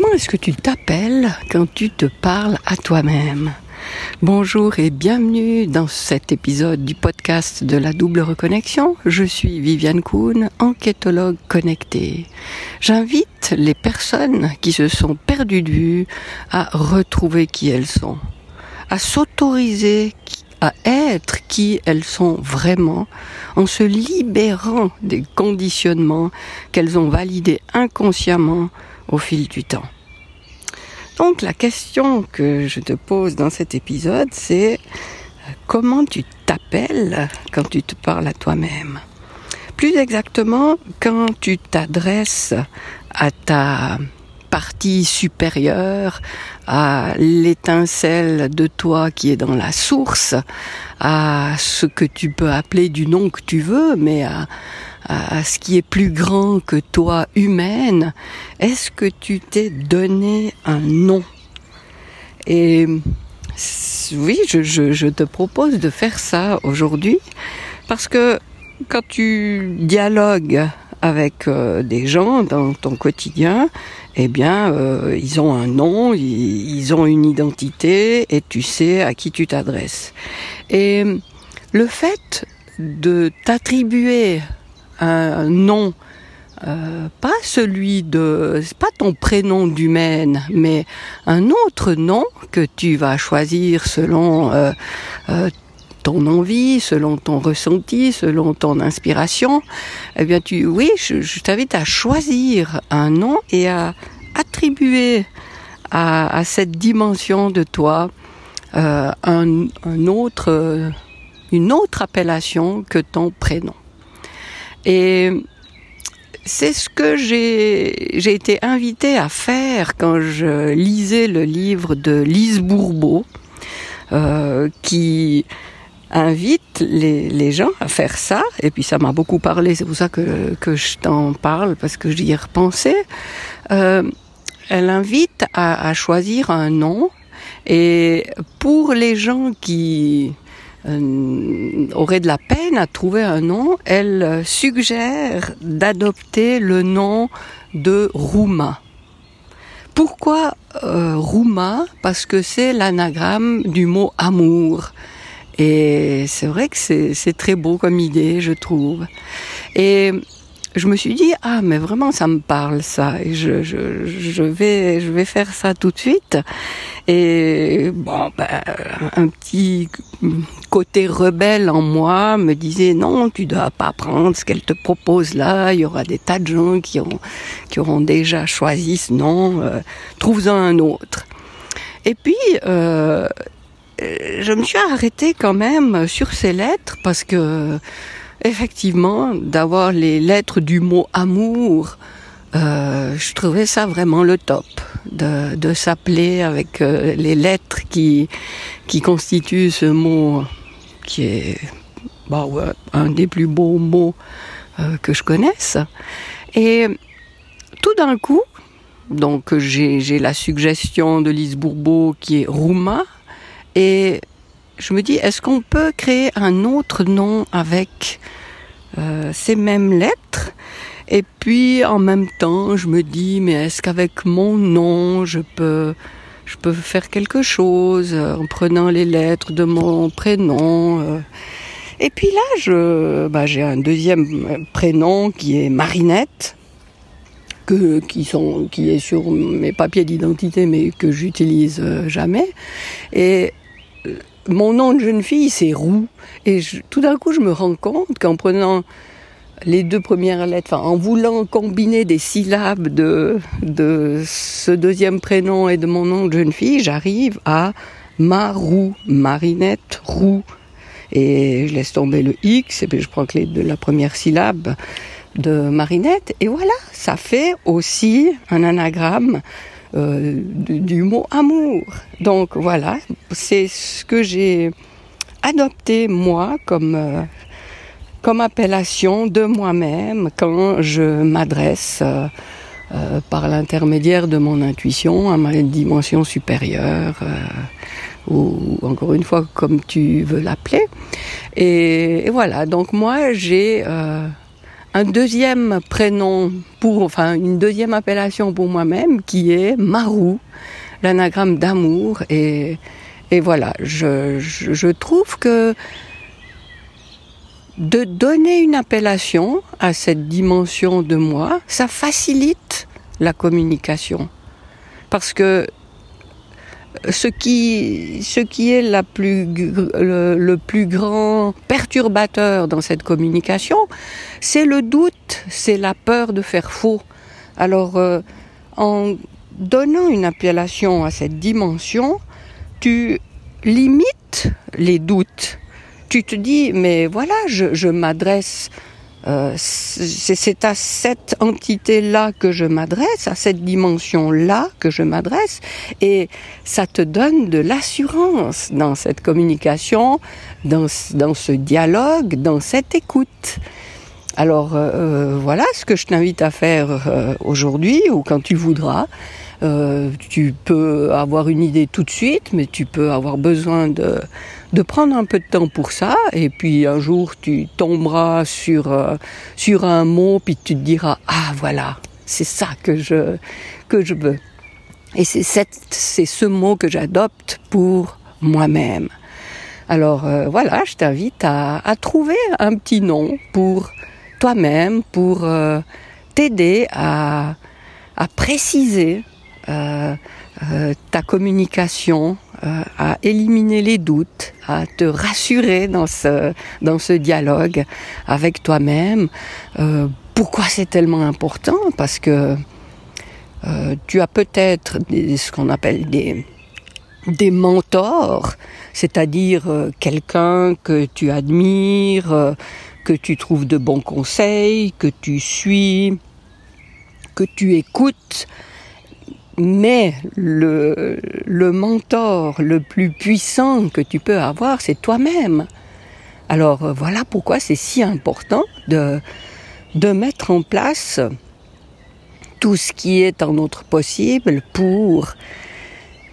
Comment est-ce que tu t'appelles quand tu te parles à toi-même? Bonjour et bienvenue dans cet épisode du podcast de la double reconnexion. Je suis Viviane Kuhn, enquêtologue connectée. J'invite les personnes qui se sont perdues de vue à retrouver qui elles sont, à s'autoriser à être qui elles sont vraiment en se libérant des conditionnements qu'elles ont validés inconsciemment au fil du temps. Donc la question que je te pose dans cet épisode, c'est euh, comment tu t'appelles quand tu te parles à toi-même? Plus exactement, quand tu t'adresses à ta partie supérieure, à l'étincelle de toi qui est dans la source, à ce que tu peux appeler du nom que tu veux, mais à, à, ce qui est plus grand que toi, humaine, est-ce que tu t'es donné un nom? Et oui, je, je, je te propose de faire ça aujourd'hui, parce que quand tu dialogues avec euh, des gens dans ton quotidien, eh bien, euh, ils ont un nom, ils, ils, ont une identité, et tu sais à qui tu t'adresses. Et le fait de t'attribuer un nom, euh, pas celui de, pas ton prénom d'humaine, mais un autre nom que tu vas choisir selon euh, euh, ton envie, selon ton ressenti, selon ton inspiration. Eh bien, tu, oui, je, je t'invite à choisir un nom et à attribuer à, à cette dimension de toi euh, un, un autre, une autre appellation que ton prénom. Et c'est ce que j'ai été invitée à faire quand je lisais le livre de Lise Bourbeau, euh, qui invite les, gens à faire ça. Et puis ça m'a beaucoup parlé, c'est pour ça que, je t'en parle, parce que j'y ai repensé. Euh, elle invite à choisir un nom. Et pour les gens qui euh, aurait de la peine à trouver un nom, elle suggère d'adopter le nom de Rouma. Pourquoi euh, Rouma Parce que c'est l'anagramme du mot amour. Et c'est vrai que c'est très beau comme idée, je trouve. Et je me suis dit ah mais vraiment ça me parle ça. Et je, je, vais je vais faire ça tout de suite. Et bon ben, un petit côté rebelle en moi me disait non tu dois pas prendre ce qu'elle te propose là. Il y aura des tas de gens qui ont qui auront déjà choisi ce nom euh, trouve-en un autre. Et puis euh, je me suis arrêtée quand même sur ces lettres parce que effectivement, d'avoir les lettres du mot amour, euh, je trouvais ça vraiment le top, de, s'appeler avec euh, les lettres qui, qui constituent ce mot qui est bah un des plus beaux mots euh, que je connaisse. Et tout d'un coup, donc j'ai la suggestion de Lise Bourbeau qui est Rouma, et je me dis, est-ce qu'on peut créer un autre nom avec euh, ces mêmes lettres? Et puis en même temps, je me dis, mais est-ce qu'avec mon nom, je peux, faire quelque chose euh, en prenant les lettres de mon prénom euh? Et puis là, bah, j'ai un deuxième prénom qui est Marinette. Que, qui qui est sur mes papiers d'identité mais que j'utilise jamais et mon nom de jeune fille, c'est Roux. Et tout d'un coup, je me rends compte qu'en prenant les deux premières lettres, enfin, en voulant combiner des syllabes de, ce deuxième prénom et de mon nom de jeune fille, j'arrive à Marou, Marinette Roux. Et je laisse tomber le X, et puis je prends que les de la première syllabe de Marinette, et voilà, ça fait aussi un anagramme euh, du, mot amour. Donc voilà, c'est ce que j'ai adopté moi comme euh, comme appellation de moi-même quand je m'adresse euh, par l'intermédiaire de mon intuition à ma dimension supérieure ou encore une fois comme tu veux l'appeler. Et, et, voilà, donc moi j'ai un deuxième prénom pour, enfin, une deuxième appellation pour moi-même qui est Marou, l'anagramme d'amour. Et, voilà, je, je trouve que de donner une appellation à cette dimension de moi, ça facilite la communication. Parce que ce qui, ce qui est la plus, le, plus grand perturbateur dans cette communication, c'est le doute, c'est la peur de faire faux. Alors, euh, en donnant une appellation à cette dimension, tu limites les doutes. Tu te dis, mais voilà, je, je m'adresse euh, c'est à cette entité-là que je m'adresse, à cette dimension-là que je m'adresse, et ça te donne de l'assurance dans cette communication, dans, dans, ce dialogue, dans cette écoute. Alors euh, euh voilà ce que je t'invite à faire euh, aujourd'hui ou quand tu voudras. Euh, tu peux avoir une idée tout de suite, mais tu peux avoir besoin de, de prendre un peu de temps pour ça. Et puis un jour, tu tomberas sur, euh, sur un mot, puis tu te diras, ah voilà, c'est ça que je, que je veux. Et c'est c'est ce mot que j'adopte pour moi-même. Alors euh, voilà, je t'invite à, à, trouver un petit nom pour toi-même, pour t'aider à, à préciser ta communication, euh, à éliminer les doutes, à te rassurer dans ce, dans ce dialogue avec toi-même. pourquoi c'est tellement important? Parce que tu as peut-être ce qu'on appelle des, des mentors, c'est-à-dire quelqu'un que tu admires, que tu trouves de bons conseils, que tu suis, que tu écoutes, mais le, le mentor le plus puissant que tu peux avoir, c'est toi-même. Alors euh, voilà pourquoi c'est si important de, de mettre en place tout ce qui est en notre possible pour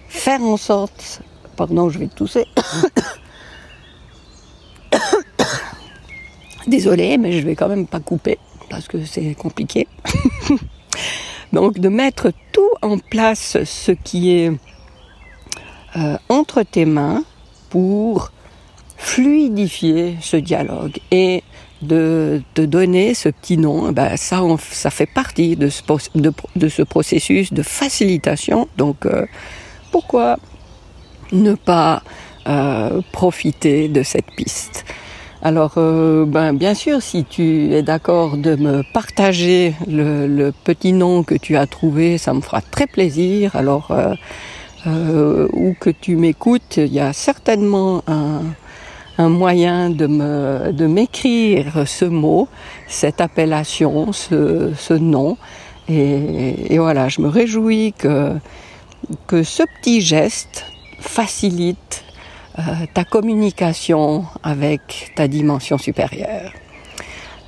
faire en sorte... Pardon, je vais tousser. Désolée, mais je vais quand même pas couper parce que c'est compliqué. Donc de mettre en place ce qui est euh, entre tes mains pour fluidifier ce dialogue et de te donner ce petit nom, ben ça, ça fait partie de ce, de, de ce, processus de facilitation. Donc, euh, pourquoi ne pas euh, profiter de cette piste? Alors, euh, ben, bien sûr, si tu es d'accord de me partager le, petit nom que tu as trouvé, ça me fera très plaisir. Alors, euh, euh, ou que tu m'écoutes, il y a certainement un, moyen de m'écrire ce mot, cette appellation, ce, nom. Et, et, voilà, je me réjouis que ce petit geste facilite euh, ta communication avec ta dimension supérieure.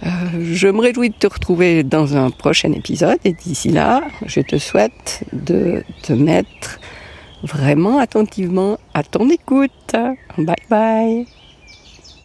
Euh, je me réjouis de te retrouver dans un prochain épisode et d'ici là, je te souhaite de te mettre vraiment attentivement à ton écoute. Bye bye